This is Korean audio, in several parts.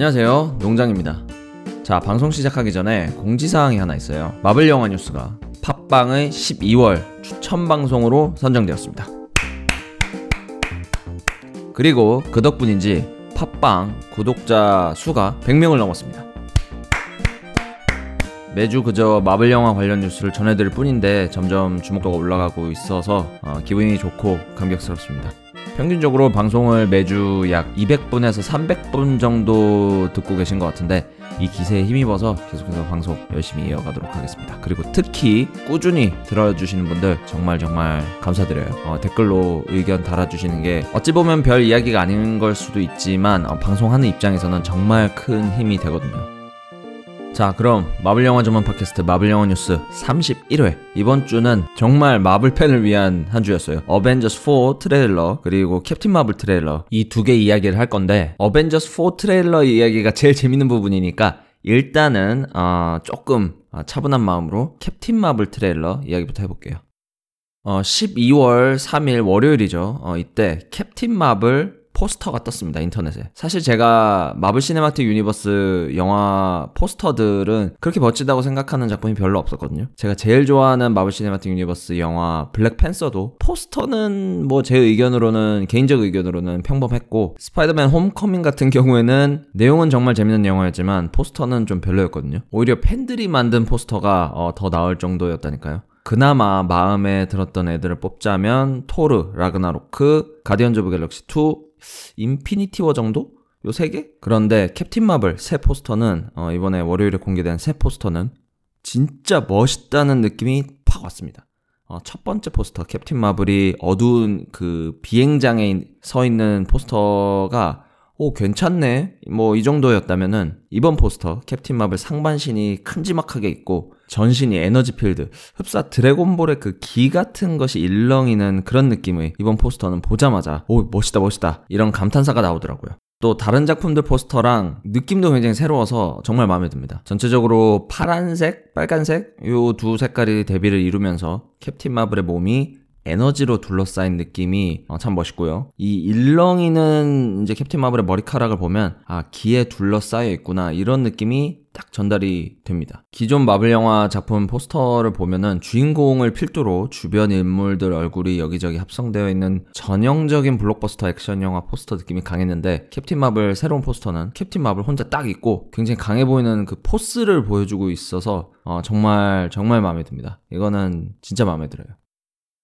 안녕하세요. 농장입니다. 자, 방송 시작하기 전에 공지사항이 하나 있어요. 마블 영화 뉴스가 팟빵의 12월 추천 방송으로 선정되었습니다. 그리고 그 덕분인지 팟빵 구독자 수가 100명을 넘었습니다. 매주 그저 마블 영화 관련 뉴스를 전해드릴 뿐인데 점점 주목도가 올라가고 있어서 어, 기분이 좋고 감격스럽습니다. 평균적으로 방송을 매주 약 200분에서 300분 정도 듣고 계신 것 같은데 이 기세에 힘입어서 계속해서 방송 열심히 이어가도록 하겠습니다. 그리고 특히 꾸준히 들어주시는 분들 정말 정말 감사드려요. 어, 댓글로 의견 달아주시는 게 어찌 보면 별 이야기가 아닌 걸 수도 있지만 어, 방송하는 입장에서는 정말 큰 힘이 되거든요. 자, 그럼 마블 영화 전문 팟캐스트 마블 영화 뉴스 31회. 이번 주는 정말 마블 팬을 위한 한 주였어요. 어벤져스 4 트레일러 그리고 캡틴 마블 트레일러 이 두 개 이야기를 할 건데 어벤져스 4 트레일러 이야기가 제일 재밌는 부분이니까 일단은 어, 조금 어, 차분한 마음으로 캡틴 마블 트레일러 이야기부터 해볼게요. 어, 12월 3일 월요일이죠. 어, 이때 캡틴 마블 포스터가 떴습니다 인터넷에. 사실 제가 마블 시네마틱 유니버스 영화 포스터들은 그렇게 멋지다고 생각하는 작품이 별로 없었거든요. 제가 제일 좋아하는 마블 시네마틱 유니버스 영화 블랙팬서도 포스터는 뭐 제 의견으로는 개인적 의견으로는 평범했고 스파이더맨 홈커밍 같은 경우에는 내용은 정말 재밌는 영화였지만 포스터는 좀 별로였거든요. 오히려 팬들이 만든 포스터가 어, 더 나을 정도였다니까요. 그나마 마음에 들었던 애들을 뽑자면 토르, 라그나로크, 가디언즈 오브 갤럭시 2, 인피니티 워 정도? 요 세 개? 그런데 캡틴 마블 새 포스터는 어, 이번에 월요일에 공개된 새 포스터는 진짜 멋있다는 느낌이 팍 왔습니다. 어, 첫 번째 포스터 캡틴 마블이 어두운 그 비행장에 서 있는 포스터가 오 괜찮네 뭐 이 정도였다면은 이번 포스터 캡틴 마블 상반신이 큼지막하게 있고 전신이 에너지 필드 흡사 드래곤볼의 그 기 같은 것이 일렁이는 그런 느낌의 이번 포스터는 보자마자 오 멋있다 멋있다 이런 감탄사가 나오더라고요 또 다른 작품들 포스터랑 느낌도 굉장히 새로워서 정말 마음에 듭니다. 전체적으로 파란색, 빨간색 요 두 색깔이 대비를 이루면서 캡틴 마블의 몸이 에너지로 둘러싸인 느낌이 어, 참 멋있고요. 이 일렁이는 이제 캡틴 마블의 머리카락을 보면 아 기에 둘러싸여 있구나 이런 느낌이 딱 전달이 됩니다. 기존 마블 영화 작품 포스터를 보면은 주인공을 필두로 주변 인물들 얼굴이 여기저기 합성되어 있는 전형적인 블록버스터 액션 영화 포스터 느낌이 강했는데 캡틴 마블 새로운 포스터는 캡틴 마블 혼자 딱 있고 굉장히 강해 보이는 그 포스를 보여주고 있어서 어, 정말 정말 마음에 듭니다. 이거는 진짜 마음에 들어요.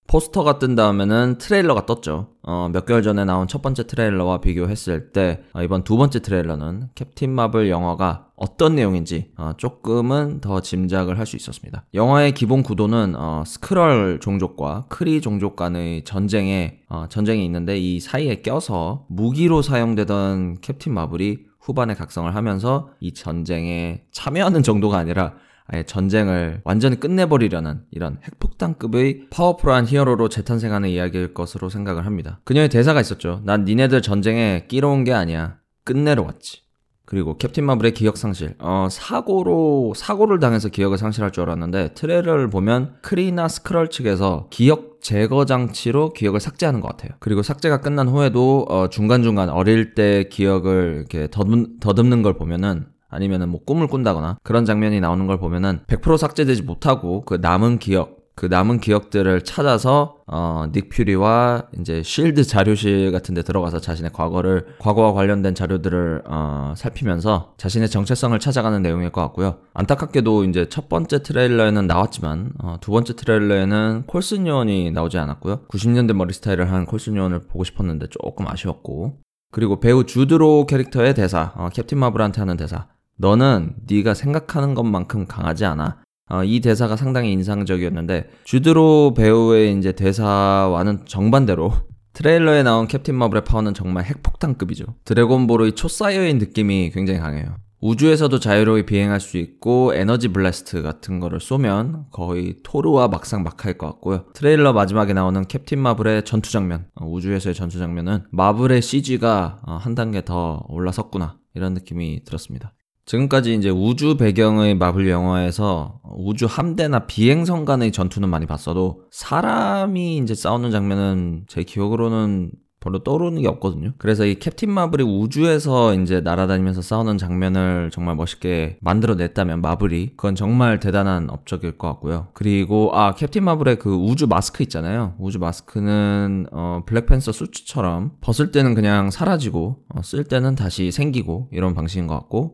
포스터가 뜬 다음에는 트레일러가 떴죠. 어, 몇 개월 전에 나온 첫 번째 트레일러와 비교했을 때 어, 이번 두 번째 트레일러는 캡틴 마블 영화가 어떤 내용인지 어, 조금은 더 짐작을 할 수 있었습니다. 영화의 기본 구도는 어, 스크럴 종족과 크리 종족 간의 전쟁에 어, 전쟁이 있는데 이 사이에 껴서 무기로 사용되던 캡틴 마블이 후반에 각성을 하면서 이 전쟁에 참여하는 정도가 아니라 아예 전쟁을 완전히 끝내버리려는 이런 핵폭탄급의 파워풀한 히어로로 재탄생하는 이야기일 것으로 생각을 합니다. 그녀의 대사가 있었죠. 난 니네들 전쟁에 끼러 온 게 아니야. 끝내러 왔지. 그리고 캡틴 마블의 기억 상실. 어, 사고로, 사고를 당해서 기억을 상실할 줄 알았는데, 트레일러를 보면 크리나 스크럴 측에서 기억 제거 장치로 기억을 삭제하는 것 같아요. 그리고 삭제가 끝난 후에도, 어, 중간중간 어릴 때 기억을 이렇게 더듬, 더듬는 걸 보면은, 아니면은 뭐 꿈을 꾼다거나 그런 장면이 나오는 걸 보면은 100% 삭제되지 못하고 그 남은 기억 그 남은 기억들을 찾아서 어, 닉 퓨리와 이제 쉴드 자료실 같은 데 들어가서 자신의 과거를 과거와 관련된 자료들을 어, 살피면서 자신의 정체성을 찾아가는 내용일 것 같고요. 안타깝게도 이제 첫 번째 트레일러에는 나왔지만 어, 두 번째 트레일러에는 콜슨 요원이 나오지 않았고요. 90년대 머리 스타일을 한 콜슨 요원을 보고 싶었는데 조금 아쉬웠고 그리고 배우 주드로 캐릭터의 대사 어, 캡틴 마블한테 하는 대사 너는 네가 생각하는 것만큼 강하지 않아. 어, 이 대사가 상당히 인상적이었는데 주드로 배우의 이제 대사와는 정반대로 트레일러에 나온 캡틴 마블의 파워는 정말 핵폭탄급이죠. 드래곤볼의 초사이어인 느낌이 굉장히 강해요. 우주에서도 자유롭게 비행할 수 있고 에너지 blast 같은 거를 쏘면 거의 토르와 막상막할 것 같고요. 트레일러 마지막에 나오는 캡틴 마블의 전투 장면, 어, 우주에서의 전투 장면은 마블의 CG가 어, 한 단계 더 올라섰구나 이런 느낌이 들었습니다. 지금까지 이제 우주 배경의 마블 영화에서 우주 함대나 비행선 간의 전투는 많이 봤어도 사람이 이제 싸우는 장면은 제 기억으로는 별로 떠오르는 게 없거든요. 그래서 이 캡틴 마블이 우주에서 이제 날아다니면서 싸우는 장면을 정말 멋있게 만들어냈다면 마블이 그건 정말 대단한 업적일 것 같고요. 그리고 아 캡틴 마블의 그 우주 마스크 있잖아요. 우주 마스크는 어, 블랙팬서 수트처럼 벗을 때는 그냥 사라지고 어, 쓸 때는 다시 생기고 이런 방식인 것 같고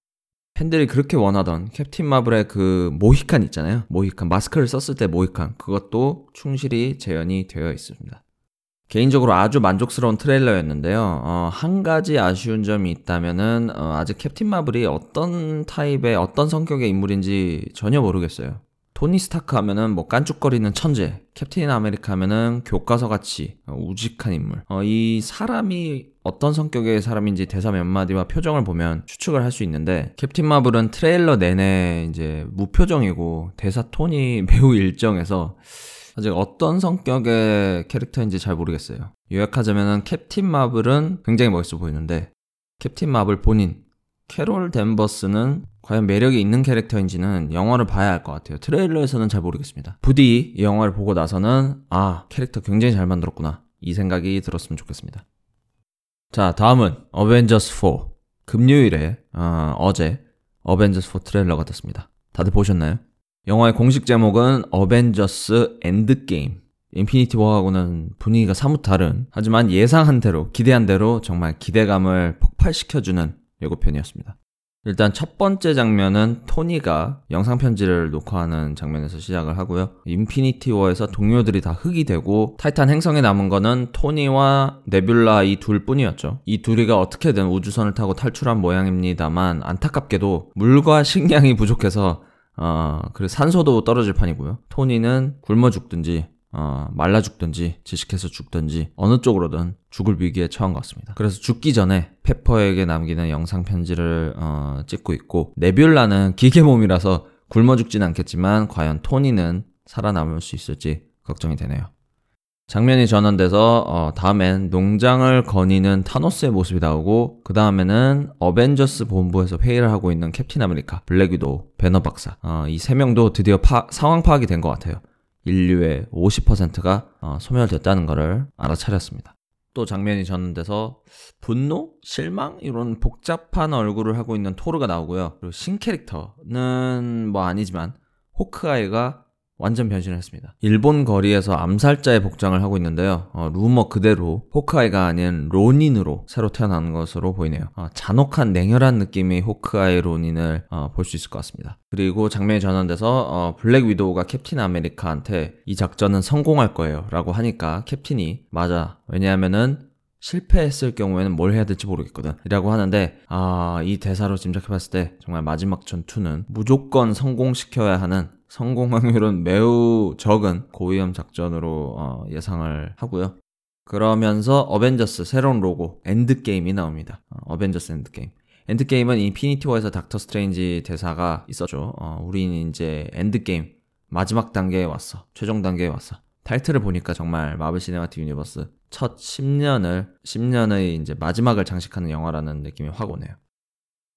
팬들이 그렇게 원하던 캡틴 마블의 그 모히칸 있잖아요. 모히칸 마스크를 썼을 때 모히칸 그것도 충실히 재현이 되어 있습니다. 개인적으로 아주 만족스러운 트레일러였는데요. 어, 한 가지 아쉬운 점이 있다면은 어, 아직 캡틴 마블이 어떤 타입의 어떤 성격의 인물인지 전혀 모르겠어요. 토니 스타크 하면은 뭐 깐죽거리는 천재, 캡틴 아메리카 하면은 교과서 같이 어, 우직한 인물. 어, 이 사람이 어떤 성격의 사람인지 대사 몇 마디와 표정을 보면 추측을 할 수 있는데 캡틴 마블은 트레일러 내내 이제 무표정이고 대사 톤이 매우 일정해서 아직 어떤 성격의 캐릭터인지 잘 모르겠어요. 요약하자면은 캡틴 마블은 굉장히 멋있어 보이는데 캡틴 마블 본인 캐롤 댄버스는 과연 매력이 있는 캐릭터인지는 영화를 봐야 할 것 같아요. 트레일러에서는 잘 모르겠습니다. 부디 이 영화를 보고 나서는 아 캐릭터 굉장히 잘 만들었구나 이 생각이 들었으면 좋겠습니다. 자 다음은 어벤져스 4 금요일에 어, 어제 어벤져스 4 트레일러가 떴습니다. 다들 보셨나요? 영화의 공식 제목은 어벤져스 엔드게임. 인피니티 워하고는 분위기가 사뭇 다른, 하지만 예상한 대로, 기대한 대로 정말 기대감을 폭발시켜주는 예고편이었습니다. 일단 첫 번째 장면은 토니가 영상 편지를 녹화하는 장면에서 시작을 하고요. 인피니티 워에서 동료들이 다 흙이 되고 타이탄 행성에 남은 거는 토니와 네뷸라 이 둘 뿐이었죠. 이 둘이가 어떻게든 우주선을 타고 탈출한 모양입니다만 안타깝게도 물과 식량이 부족해서 어, 그리고 산소도 떨어질 판이고요. 토니는 굶어 죽든지, 어, 말라 죽든지, 질식해서 죽든지, 어느 쪽으로든 죽을 위기에 처한 것 같습니다. 그래서 죽기 전에 페퍼에게 남기는 영상 편지를, 어, 찍고 있고, 네뷸라는 기계 몸이라서 굶어 죽진 않겠지만, 과연 토니는 살아남을 수 있을지 걱정이 되네요. 장면이 전환돼서 어, 다음엔 농장을 거니는 타노스의 모습이 나오고 그 다음에는 어벤져스 본부에서 회의를 하고 있는 캡틴 아메리카, 블랙 위도우, 배너 박사 어, 이 세 명도 드디어 파, 상황 파악이 된 것 같아요. 인류의 50%가 어, 소멸됐다는 것을 알아차렸습니다. 또 장면이 전환돼서 분노, 실망 이런 복잡한 얼굴을 하고 있는 토르가 나오고요. 그리고 신 캐릭터는 뭐 아니지만 호크아이가 완전 변신을 했습니다. 일본 거리에서 암살자의 복장을 하고 있는데요. 어, 루머 그대로 호크아이가 아닌 로닌으로 새로 태어난 것으로 보이네요. 어, 잔혹한 냉혈한 느낌의 호크아이 로닌을 어, 볼수 있을 것 같습니다. 그리고 장면이 전환돼서 어, 블랙 위도우가 캡틴 아메리카한테 이 작전은 성공할 거예요 라고 하니까 캡틴이 맞아 왜냐하면은 실패했을 경우에는 뭘 해야 될지 모르겠거든. 이라고 하는데, 아, 이 대사로 짐작해봤을 때 정말 마지막 전투는 무조건 성공시켜야 하는 성공 확률은 매우 적은 고위험 작전으로 어, 예상을 하고요. 그러면서 어벤져스 새로운 로고 엔드게임이 나옵니다. 어, 어벤져스 엔드게임. 엔드게임은 인피니티 워에서 닥터 스트레인지 대사가 있었죠. 어, 우리는 이제 endgame 마지막 단계에 왔어. 최종 단계에 왔어. 타이틀을 보니까 정말 마블 시네마틱 유니버스 첫 10년을 10년의 이제 마지막을 장식하는 영화라는 느낌이 확 오네요.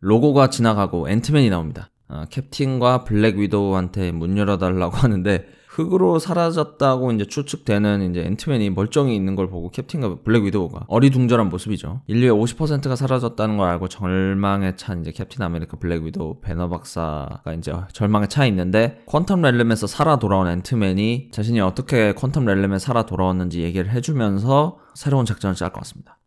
로고가 지나가고 앤트맨이 나옵니다. 어, 캡틴과 블랙 위도우한테 문 열어달라고 하는데 흙으로 사라졌다고 이제 추측되는 이제 앤트맨이 멀쩡히 있는 걸 보고 캡틴과 블랙 위도우가 어리둥절한 모습이죠. 인류의 50%가 사라졌다는 걸 알고 절망에 찬 이제 캡틴 아메리카 블랙 위도우 배너 박사가 이제 절망에 차 있는데 Quantum Realm에서 살아 돌아온 앤트맨이 자신이 어떻게 Quantum Realm에 살아 돌아왔는지 얘기를 해주면서 새로운 작전을 짤 것 같습니다.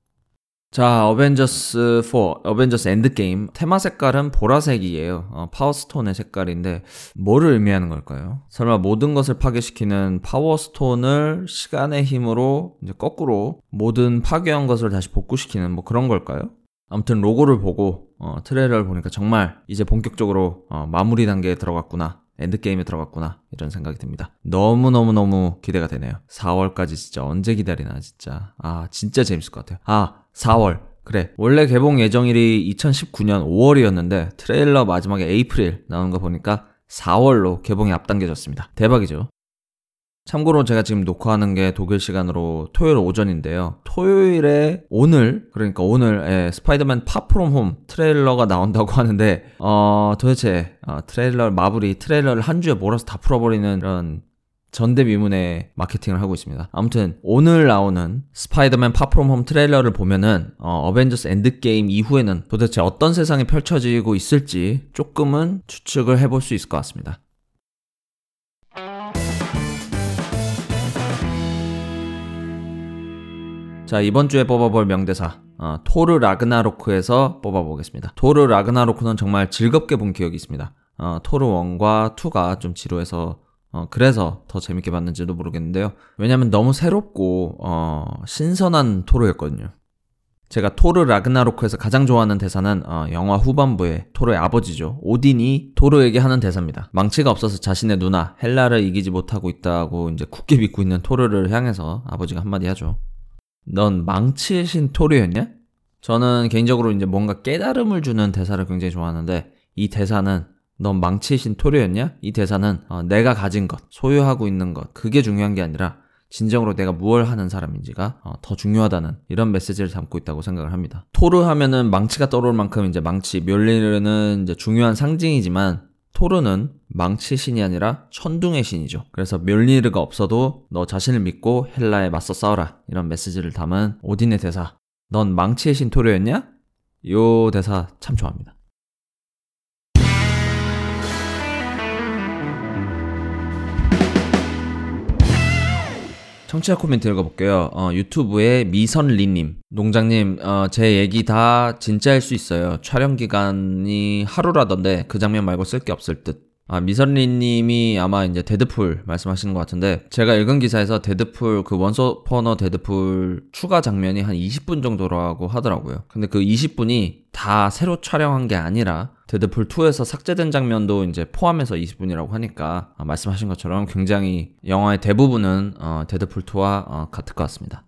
자, 어벤져스 4, 어벤져스 엔드게임. 테마 색깔은 보라색이에요. 어, 파워스톤의 색깔인데, 뭐를 의미하는 걸까요? 설마 모든 것을 파괴시키는 파워스톤을 시간의 힘으로 이제 거꾸로 모든 파괴한 것을 다시 복구시키는 뭐 그런 걸까요? 아무튼 로고를 보고, 어, 트레일러를 보니까 정말 이제 본격적으로 어, 마무리 단계에 들어갔구나. endgame에 들어갔구나 이런 생각이 듭니다. 너무너무너무 기대가 되네요. 4월까지 진짜 언제 기다리나 진짜 아 진짜 재밌을 것 같아요. 아 4월 그래 원래 개봉 예정일이 2019년 5월이었는데 트레일러 마지막에 April 나오는 거 보니까 4월로 개봉이 앞당겨졌습니다. 대박이죠. 참고로 제가 지금 녹화하는 게 독일 시간으로 토요일 오전인데요. 토요일에 오늘 그러니까 오늘 예, 스파이더맨 Far From Home 트레일러가 나온다고 하는데 어 도대체 어, 트레일러 마블이 트레일러를 한 주에 몰아서 다 풀어버리는 이런 전대미문의 마케팅을 하고 있습니다. 아무튼 오늘 나오는 스파이더맨 Far From Home 트레일러를 보면은 어, 어벤져스 엔드게임 이후에는 도대체 어떤 세상이 펼쳐지고 있을지 조금은 추측을 해볼 수 있을 것 같습니다. 자 이번 주에 뽑아볼 명대사 어, 토르 라그나로크에서 뽑아보겠습니다. 토르 라그나로크는 정말 즐겁게 본 기억이 있습니다. 어, 토르 1과 2가 좀 지루해서 어, 그래서 더 재밌게 봤는지도 모르겠는데요. 왜냐면 너무 새롭고 어, 신선한 토르였거든요. 제가 토르 라그나로크에서 가장 좋아하는 대사는 어, 영화 후반부에 토르의 아버지죠. 오딘이 토르에게 하는 대사입니다. 망치가 없어서 자신의 누나 헬라를 이기지 못하고 있다고 이제 굳게 믿고 있는 토르를 향해서 아버지가 한마디 하죠. 넌 망치의 신 토르였냐? 저는 개인적으로 이제 뭔가 깨달음을 주는 대사를 굉장히 좋아하는데 이 대사는 넌 망치의 신 토르였냐? 이 대사는 어, 내가 가진 것, 소유하고 있는 것 그게 중요한 게 아니라 진정으로 내가 무엇 하는 사람인지가 어, 더 중요하다는 이런 메시지를 담고 있다고 생각을 합니다. 토르 하면은 망치가 떠오를 만큼 이제 망치, 멸리르는 이제 중요한 상징이지만 토르는 망치 신이 아니라 천둥의 신이죠. 그래서 멸리르가 없어도 너 자신을 믿고 헬라에 맞서 싸워라. 이런 메시지를 담은 오딘의 대사. 넌 망치의 신 토르였냐? 요 대사 참 좋아합니다. 청취자 코멘트 읽어볼게요. 어, 유튜브에 미선리님. 농장님, 어, 제 얘기 다 진짜일 수 있어요. 촬영 기간이 하루라던데 그 장면 말고 쓸 게 없을 듯. 아, 미선리님이 아마 이제 데드풀 말씀하시는 것 같은데, 제가 읽은 기사에서 데드풀, 그 Once Upon a Deadpool 추가 장면이 한 20분 정도라고 하더라고요. 근데 그 20분이 다 새로 촬영한 게 아니라, 데드풀 2에서 삭제된 장면도 이제 포함해서 20분이라고 하니까, 아, 말씀하신 것처럼 굉장히 영화의 대부분은 어, 데드풀 2와 어, 같을 것 같습니다.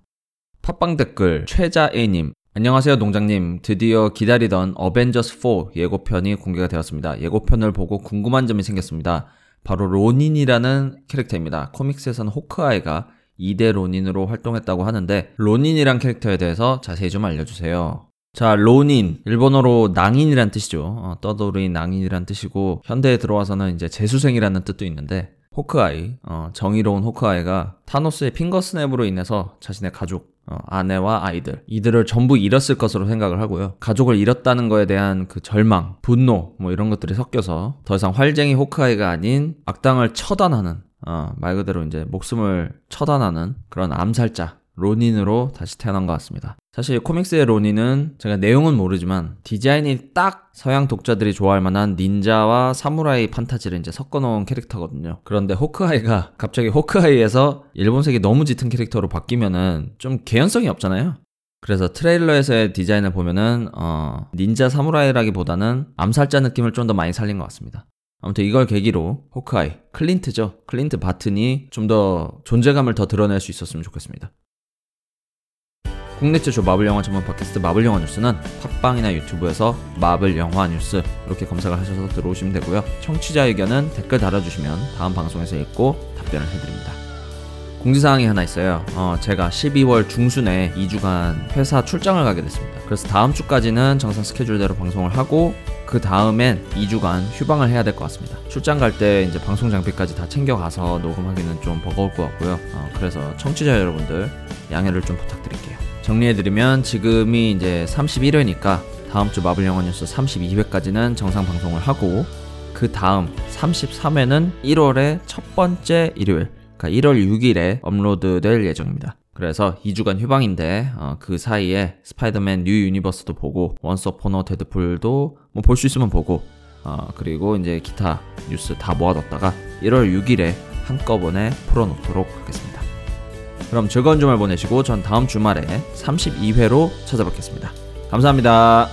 팟빵 댓글 최자애님 안녕하세요, 농장님. 드디어 기다리던 어벤져스 4 예고편이 공개가 되었습니다. 예고편을 보고 궁금한 점이 생겼습니다. 바로 로닌이라는 캐릭터입니다. 코믹스에서는 호크아이가 2대 로닌으로 활동했다고 하는데 로닌이란 캐릭터에 대해서 자세히 좀 알려주세요. 자, 로닌, 일본어로 낭인이란 뜻이죠. 어, 떠돌이 낭인이란 뜻이고 현대에 들어와서는 이제 재수생이라는 뜻도 있는데 호크아이, 어, 정의로운 호크아이가 타노스의 finger snap으로 인해서 자신의 가족, 어, 아내와 아이들 이들을 전부 잃었을 것으로 생각을 하고요. 가족을 잃었다는 거에 대한 그 절망, 분노 뭐 이런 것들이 섞여서 더 이상 활쟁이 호크아이가 아닌 악당을 처단하는 어, 말 그대로 이제 목숨을 처단하는 그런 암살자 로닌으로 다시 태어난 것 같습니다. 사실 코믹스의 로닌은 제가 내용은 모르지만 디자인이 딱 서양 독자들이 좋아할 만한 닌자와 사무라이 판타지를 이제 섞어놓은 캐릭터거든요. 그런데 호크아이가 갑자기 호크아이에서 일본색이 너무 짙은 캐릭터로 바뀌면은 좀 개연성이 없잖아요. 그래서 트레일러에서의 디자인을 보면은 어, 닌자 사무라이라기보다는 암살자 느낌을 좀 더 많이 살린 것 같습니다. 아무튼 이걸 계기로 호크아이, 클린트죠. 클린트 바튼이 좀 더 존재감을 더 드러낼 수 있었으면 좋겠습니다. 국내 최초 마블 영화 전문 팟캐스트 마블 영화 뉴스는 팟빵이나 유튜브에서 마블 영화 뉴스 이렇게 검색을 하셔서 들어오시면 되고요. 청취자 의견은 댓글 달아주시면 다음 방송에서 읽고 답변을 해드립니다. 공지사항이 하나 있어요. 어, 제가 12월 중순에 2주간 회사 출장을 가게 됐습니다. 그래서 다음 주까지는 정상 스케줄대로 방송을 하고 그 다음엔 2주간 휴방을 해야 될 것 같습니다. 출장 갈 때 이제 방송 장비까지 다 챙겨가서 녹음하기는 좀 버거울 것 같고요. 어, 그래서 청취자 여러분들 양해를 좀 부탁드릴게요. 정리해드리면 지금이 이제 31회니까 다음 주 마블 영화 뉴스 32회까지는 정상 방송을 하고 그 다음 33회는 1월의 첫 번째 일요일, 그러니까 1월 6일에 업로드될 예정입니다. 그래서 2주간 휴방인데 어, 그 사이에 스파이더맨 뉴 유니버스도 보고 Once Upon a Deadpool도 뭐 볼 수 있으면 보고 어, 그리고 이제 기타 뉴스 다 모아뒀다가 1월 6일에 한꺼번에 풀어놓도록 하겠습니다. 그럼 즐거운 주말 보내시고 전 다음 주말에 32회로 찾아뵙겠습니다. 감사합니다.